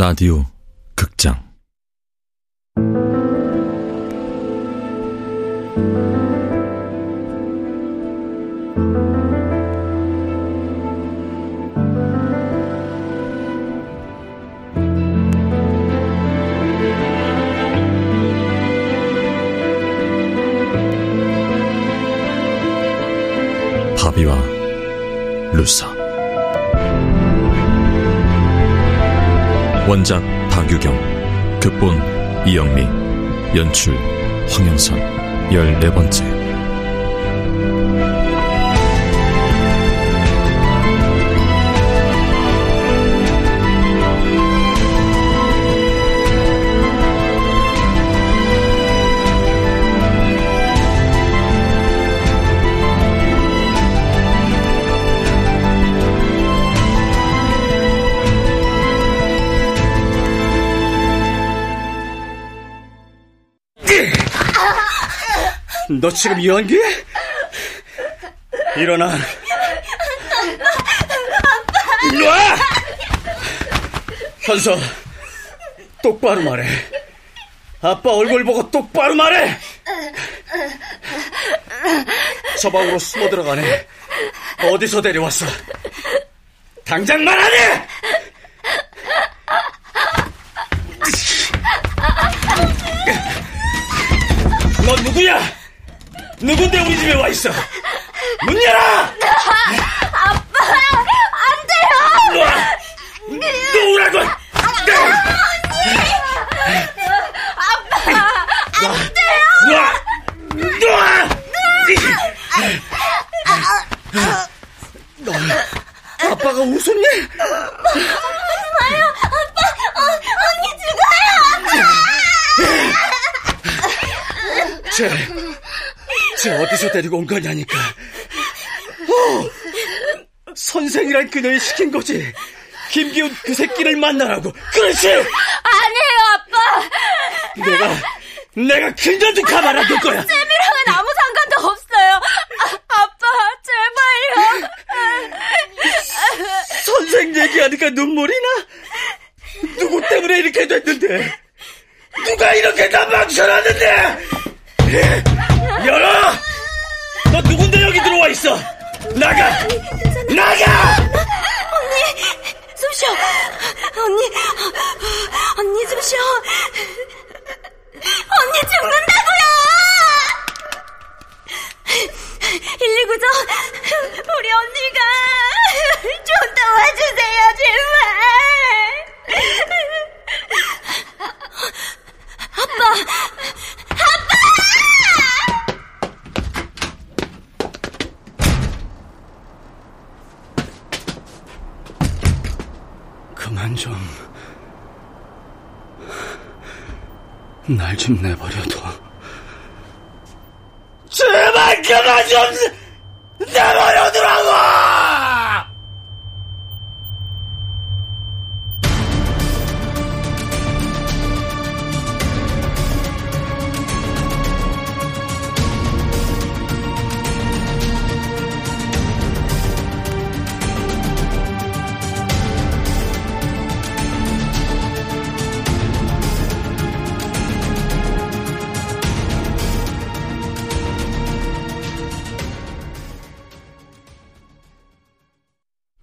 라디오 원작 박유경, 극본 이영미, 연출 황영선, 열네 번째. 너 지금 연기? 일어나. 일로 와! 현서, 똑바로 말해. 아빠 얼굴 보고 똑바로 말해! 저 방으로 숨어 들어가네. 어디서 데려왔어? 당장 말하네! 누군데 우리 집에 와 있어? 문 열어! 아빠, 안 돼요! 놔! 놓으라고! 언니! 아빠, 안 돼요! 놔! 놔! 너, 아빠가 웃었니? 마요, 아빠, 어, 언니 죽어요! 쟤, 쟤 어디서 데리고 온 거냐니까. 어, 선생이란 그녀를 시킨 거지. 김기훈 그 새끼를 만나라고. 그렇지! 아니에요, 아빠! 내가, 내가 그녀 좀 가만히 둘 거야. 쌤이랑은 아무 상관도 없어요. 아, 아빠, 제발요. 선생 얘기하니까 눈물이 나? 누구 때문에 이렇게 됐는데? 누가 이렇게 다 망쳐놨는데? 열어! 너 누군데 여기 들어와 있어? 나가! 나가! 언니, 숨 쉬어. 언니, 언니 숨 쉬어. 언니 죽는다고요! 119죠? 우리 언니가 좀 도와주세요, 제발. 아빠, 그만 좀. 날 좀 내버려둬.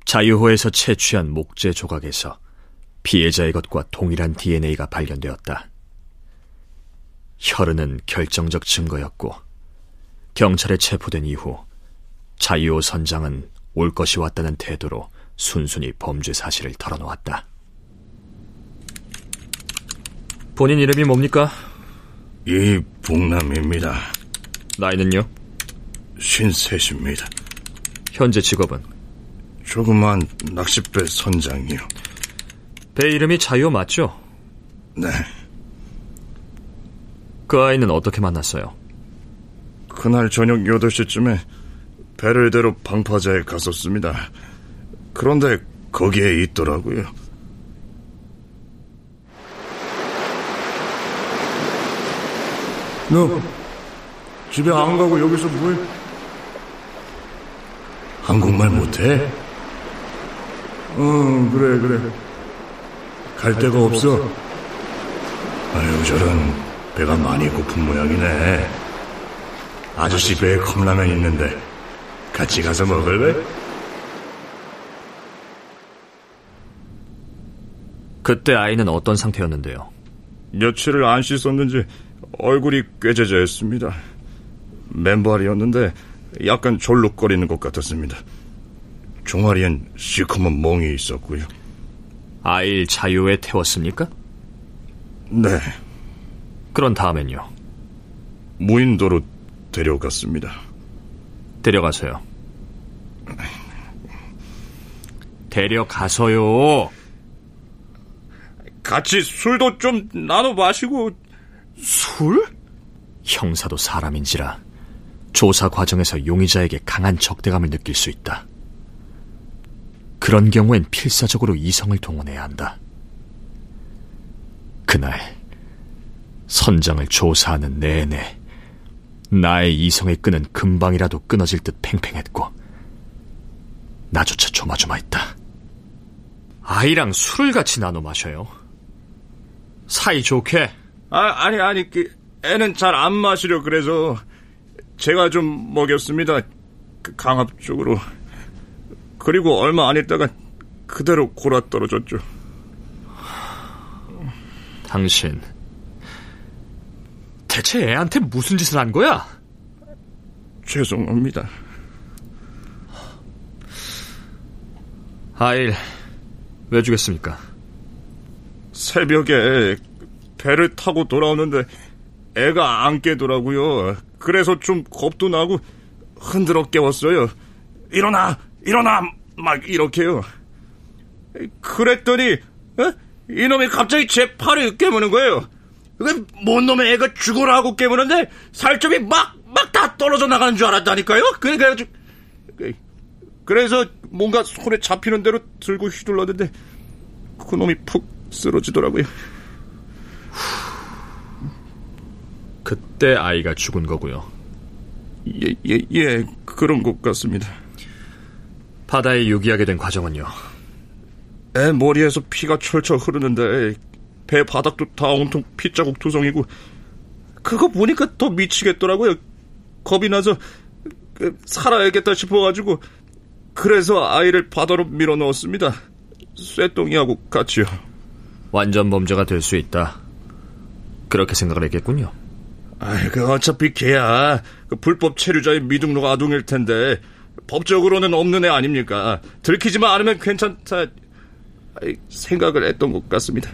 자유호에서 채취한 목재 조각에서 피해자의 것과 동일한 DNA가 발견되었다. 혈흔은 결정적 증거였고 경찰에 체포된 이후 자유호 선장은 올 것이 왔다는 태도로 순순히 범죄 사실을 털어놓았다. 본인 이름이 뭡니까? 이북남입니다. 나이는요? 쉰셋입니다. 현재 직업은? 조그만 낚싯배 선장이요. 배 이름이 자유 맞죠? 네. 그 아이는 어떻게 만났어요? 그날 저녁 8시쯤에 배를 대러 방파제에 갔었습니다. 그런데 거기에 있더라고요. 너 집에 안 가고 여기서 뭐해? 한국말 못해? 응, 그래, 그래. 갈 데가 없어. 아유, 저런 배가 많이 고픈 모양이네. 아저씨 배에 컵라면 있는데 같이 가서 먹을래? 그때 아이는 어떤 상태였는데요? 며칠을 안 씻었는지 얼굴이 꾀재재했습니다. 맨발이었는데 약간 졸룩거리는 것 같았습니다. 종아리엔 시커먼 멍이 있었고요. 아이를 자유에 태웠습니까? 네, 그런 다음엔요. 무인도로 데려갔습니다. 데려가서요. 데려가서요. 같이 술도 좀 나눠 마시고 술? 형사도 사람인지라 조사 과정에서 용의자에게 강한 적대감을 느낄 수 있다. 그런 경우엔 필사적으로 이성을 동원해야 한다. 그날 선장을 조사하는 내내 나의 이성의 끈은 금방이라도 끊어질 듯 팽팽했고 나조차 조마조마했다. 아이랑 술을 같이 나눠 마셔요. 사이 좋게 아, 아니 아니 그 애는 잘 안 마시려 그래서 제가 좀 먹였습니다. 그 강압 쪽으로. 그리고 얼마 안 있다가 그대로 골아 떨어졌죠. 당신 대체 애한테 무슨 짓을 한 거야? 죄송합니다. 아일 왜 죽였습니까? 새벽에 배를 타고 돌아오는데 애가 안 깨더라고요. 그래서 좀 겁도 나고 흔들어 깨웠어요. 일어나, 일어나, 막 이렇게요. 그랬더니 어? 이놈이 갑자기 제 팔을 깨무는 거예요. 그뭔 놈의 애가 죽어라 하고 깨무는데 살점이 막 막 다 떨어져 나가는 줄 알았다니까요. 그래가지고 그래서 뭔가 손에 잡히는 대로 들고 휘둘렀는데 그놈이 푹 쓰러지더라고요. 그때 아이가 죽은 거고요. 예, 예, 예, 그런 것 같습니다. 바다에 유기하게 된 과정은요. 애 머리에서 피가 철철 흐르는데 배 바닥도 다 온통 피자국 투성이고 그거 보니까 더 미치겠더라고요. 겁이 나서 그, 살아야겠다 싶어가지고 그래서 아이를 바다로 밀어 넣었습니다. 쇠똥이하고 같이요. 완전 범죄가 될 수 있다. 그렇게 생각을 했겠군요. 아이, 그 어차피 걔야 그 불법 체류자의 미등록 아동일 텐데 법적으로는 없는 애 아닙니까? 들키지만 않으면 괜찮다 생각을 했던 것 같습니다.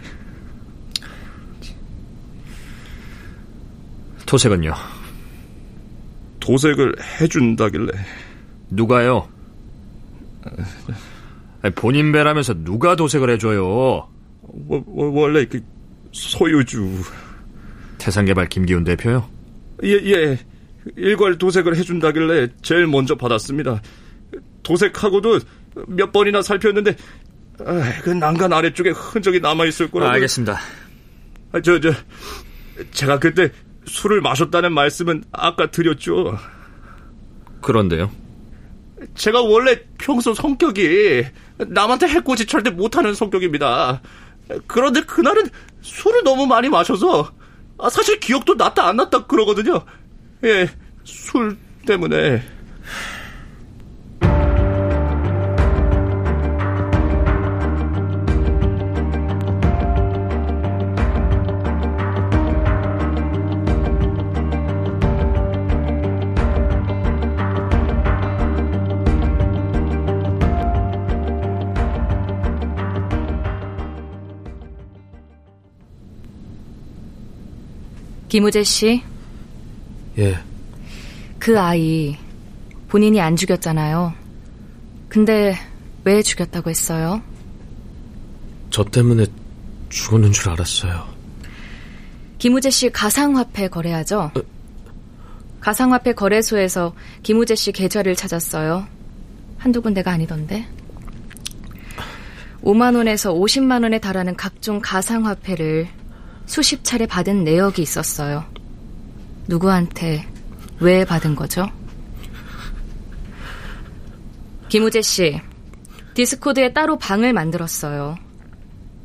토색은요? 도색을 해준다길래 누가요? 아니, 본인 배라면서 누가 도색을 해줘요? 워- 워- 원래 그 소유주 태산개발 김기훈 대표요? 예, 예. 일괄 도색을 해준다길래 제일 먼저 받았습니다. 도색하고도 몇 번이나 살폈는데, 아, 그 난간 아래쪽에 흔적이 남아있을 거라고. 알겠습니다. 아, 저, 저, 제가 그때 술을 마셨다는 말씀은 아까 드렸죠. 그런데요. 제가 원래 평소 성격이 남한테 해코지 절대 못하는 성격입니다. 그런데 그날은 술을 너무 많이 마셔서 아, 사실 기억도 났다 안 났다 그러거든요. 예, 술 때문에. 김우재 씨, 예, 그 아이 본인이 안 죽였잖아요. 근데 왜 죽였다고 했어요? 저 때문에 죽었는 줄 알았어요. 김우재 씨 가상화폐 거래하죠? 가상화폐 거래소에서 김우재 씨 계좌를 찾았어요. 한두 군데가 아니던데. 5만 원에서 50만 원에 달하는 각종 가상화폐를 수십 차례 받은 내역이 있었어요. 누구한테 왜 받은 거죠? 김우재 씨, 디스코드에 따로 방을 만들었어요.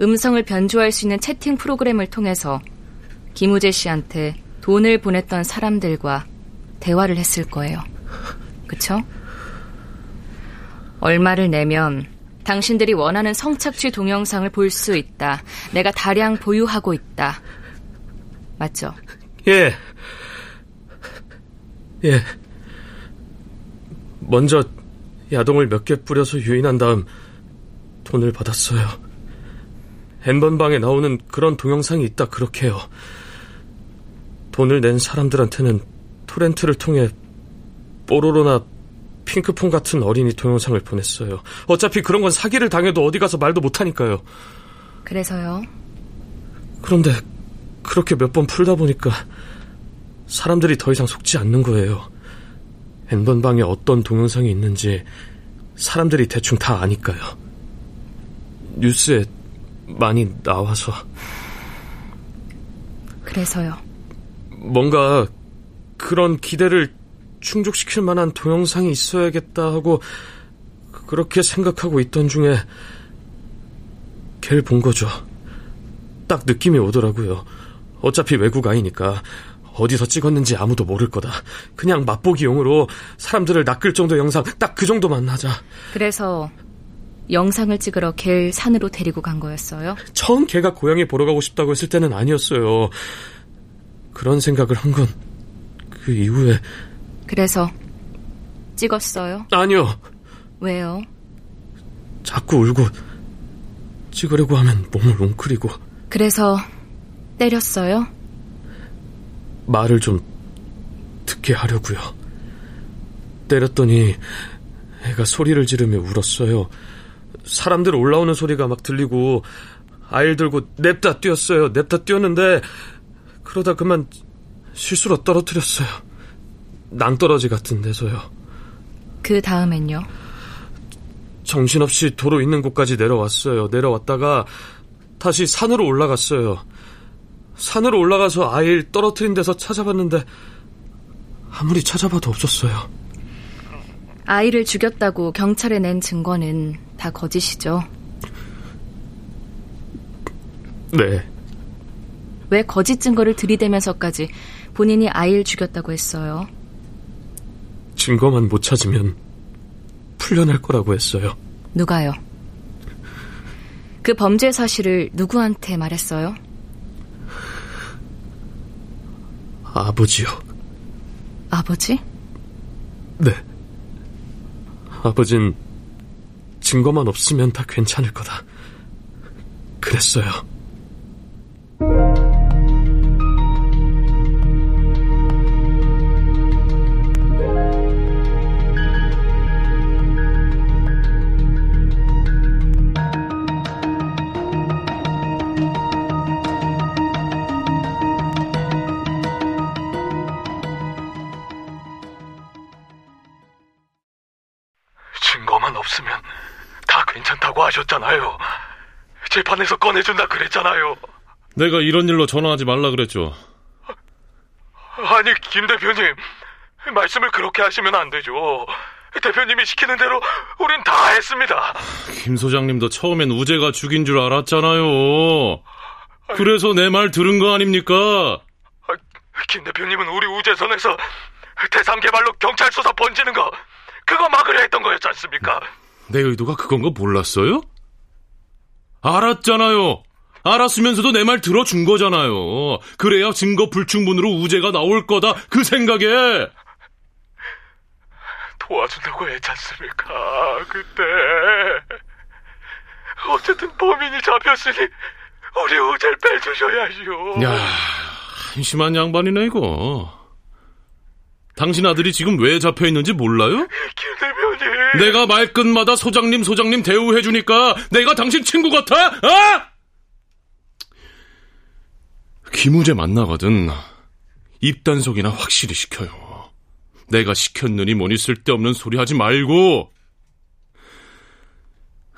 음성을 변조할 수 있는 채팅 프로그램을 통해서 김우재 씨한테 돈을 보냈던 사람들과 대화를 했을 거예요. 그쵸? 얼마를 내면 당신들이 원하는 성착취 동영상을 볼 수 있다. 내가 다량 보유하고 있다. 맞죠? 예. 예. 먼저 야동을 몇 개 뿌려서 유인한 다음 돈을 받았어요. 엠번방에 나오는 그런 동영상이 있다 그렇게 해요. 돈을 낸 사람들한테는 토렌트를 통해 뽀로로나 핑크퐁 같은 어린이 동영상을 보냈어요. 어차피 그런 건 사기를 당해도 어디 가서 말도 못하니까요. 그래서요? 그런데 그렇게 몇 번 풀다 보니까 사람들이 더 이상 속지 않는 거예요. N번방에 어떤 동영상이 있는지 사람들이 대충 다 아니까요. 뉴스에 많이 나와서. 그래서요. 뭔가 그런 기대를 충족시킬 만한 동영상이 있어야겠다 하고 그렇게 생각하고 있던 중에 걔를 본 거죠. 딱 느낌이 오더라고요. 어차피 외국 아이니까 어디서 찍었는지 아무도 모를 거다. 그냥 맛보기용으로 사람들을 낚을 정도 영상 딱 그 정도만 하자. 그래서 영상을 찍으러 걔를 산으로 데리고 간 거였어요? 처음 걔가 고양이 보러 가고 싶다고 했을 때는 아니었어요. 그런 생각을 한 건 그 이후에 그래서 찍었어요? 아니요. 왜요? 자꾸 울고 찍으려고 하면 몸을 웅크리고 그래서 때렸어요? 말을 좀 듣게 하려고요. 때렸더니 애가 소리를 지르며 울었어요. 사람들 올라오는 소리가 막 들리고 아이를 들고 냅다 뛰었어요. 냅다 뛰었는데 그러다 그만 실수로 떨어뜨렸어요. 낭떠러지 같은 데서요. 그 다음엔요? 정신없이 도로 있는 곳까지 내려왔어요. 내려왔다가 다시 산으로 올라갔어요. 산으로 올라가서 아이를 떨어뜨린 데서 찾아봤는데 아무리 찾아봐도 없었어요. 아이를 죽였다고 경찰에 낸 증거는 다 거짓이죠. 네. 왜 거짓 증거를 들이대면서까지 본인이 아이를 죽였다고 했어요? 증거만 못 찾으면 풀려날 거라고 했어요. 누가요? 그 범죄 사실을 누구한테 말했어요? 아버지요. 아버지? 네. 아버진 증거만 없으면 다 괜찮을 거다. 그랬어요. 그랬잖아요. 내가 이런 일로 전화하지 말라 그랬죠. 아니, 김 대표님. 말씀을 그렇게 하시면 안 되죠. 대표님이 시키는 대로 우린 다 했습니다. 김 소장님도 처음엔 우재가 죽인 줄 알았잖아요. 그래서 내 말 들은 거 아닙니까? 아, 김 대표님은 우리 우재선에서 대상 개발로 경찰 수사 번지는 거 그거 막으려 했던 거였지 않습니까? 내 의도가 그건 거 몰랐어요? 알았잖아요. 알았으면서도 내 말 들어준 거잖아요. 그래야 증거 불충분으로 우재가 나올 거다. 그 생각에. 도와준다고 했지 않습니까? 그때. 어쨌든 범인이 잡혔으니 우리 우재를 빼주셔야죠. 야, 한심한 양반이네 이거. 당신 아들이 지금 왜 잡혀 있는지 몰라요? 김 대표님. 내가 말끝마다 소장님 소장님 대우해 주니까 내가 당신 친구 같아? 아? 김우재 만나거든 입단속이나 확실히 시켜요. 내가 시켰느니 뭐니 쓸데없는 소리 하지 말고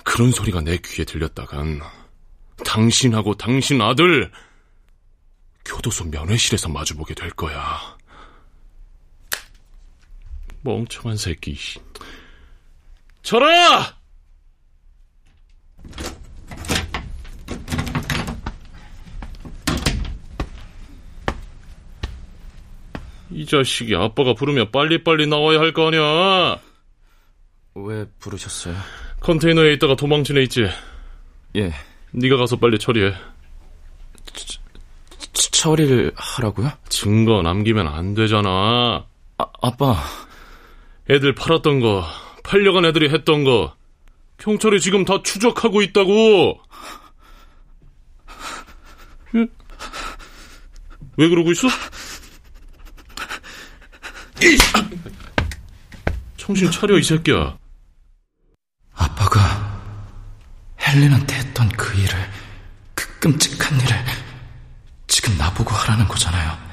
그런 소리가 내 귀에 들렸다간 당신하고 당신 아들 교도소 면회실에서 마주보게 될 거야. 멍청한 새끼. 철아! 이 자식이 아빠가 부르면 빨리빨리 나와야 할 거 아니야. 왜 부르셨어요? 컨테이너에 있다가 도망친 애 있지? 예. 네가 가서 빨리 처리해. 처리를 하라고요? 증거 남기면 안 되잖아. 아, 아빠. 애들 팔았던 거, 팔려간 애들이 했던 거, 경찰이 지금 다 추적하고 있다고. 예? 왜 그러고 있어? 정신 차려 이 새끼야. 아빠가 헬렌한테 했던 그 일을, 그 끔찍한 일을 지금 나보고 하라는 거잖아요.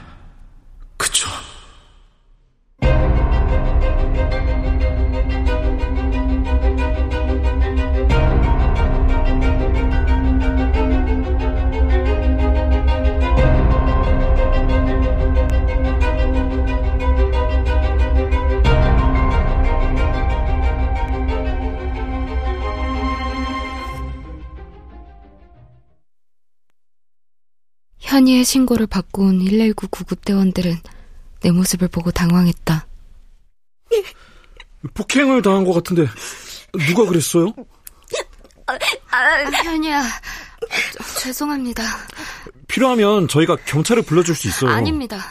현이의 신고를 받고 온 119 구급대원들은 내 모습을 보고 당황했다. 폭행을 당한 것 같은데 누가 그랬어요? 현이야, 저, 죄송합니다. 필요하면 저희가 경찰을 불러줄 수 있어요. 아닙니다.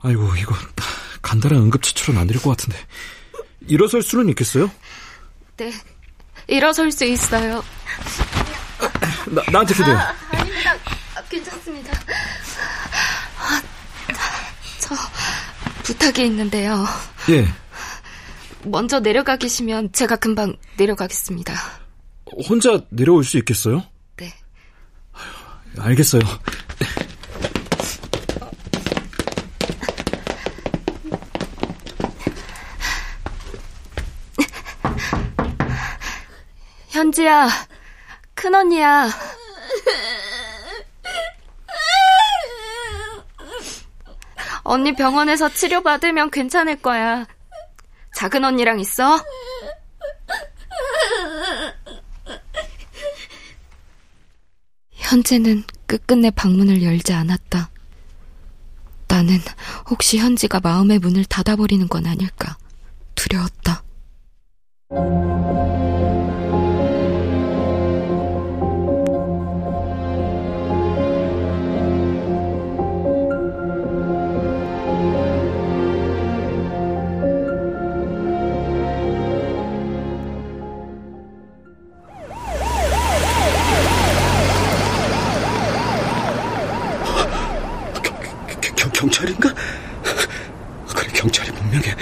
아이고 이거 간단한 응급처치로는 안될 것 같은데 일어설 수는 있겠어요? 네, 일어설 수 있어요. 나, 나한테 기대요. 괜찮습니다. 아, 저 부탁이 있는데요. 예. 먼저 내려가 계시면 제가 금방 내려가겠습니다. 혼자 내려올 수 있겠어요? 네. 알겠어요. 현지야, 큰언니야. 언니 병원에서 치료받으면 괜찮을 거야. 작은 언니랑 있어? 현재는 끝끝내 방문을 열지 않았다. 나는 혹시 현지가 마음의 문을 닫아버리는 건 아닐까 두려웠다. 경, 경찰인가? 그래, 경찰이 분명해.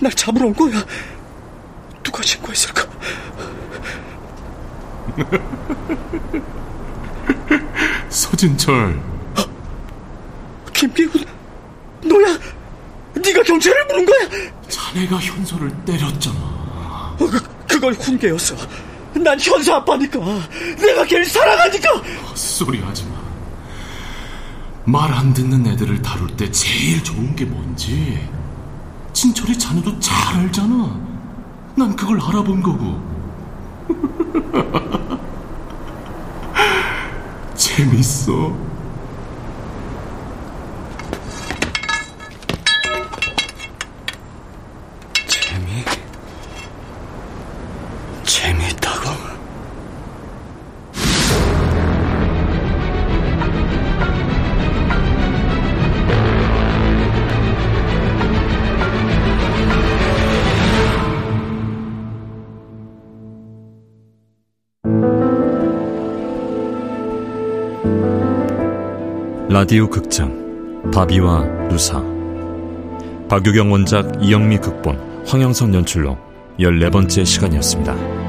날 잡으러 온 거야. 누가 신고했을까? 서진철. 김기훈, 너야? 네가 경찰을 부른 거야? 자네가 현서를 때렸잖아. 어, 그, 그건 훈계였어. 난 현서 아빠니까. 내가 걔를 사랑하니까. 헛소리 하지 마. 말 안 듣는 애들을 다룰 때 제일 좋은 게 뭔지 진철이 자네도 잘 알잖아. 난 그걸 알아본 거고. 재밌어. 라디오 극장 바비와 누사 박유경 원작 이영미 극본 황영선 연출로 14번째 시간이었습니다.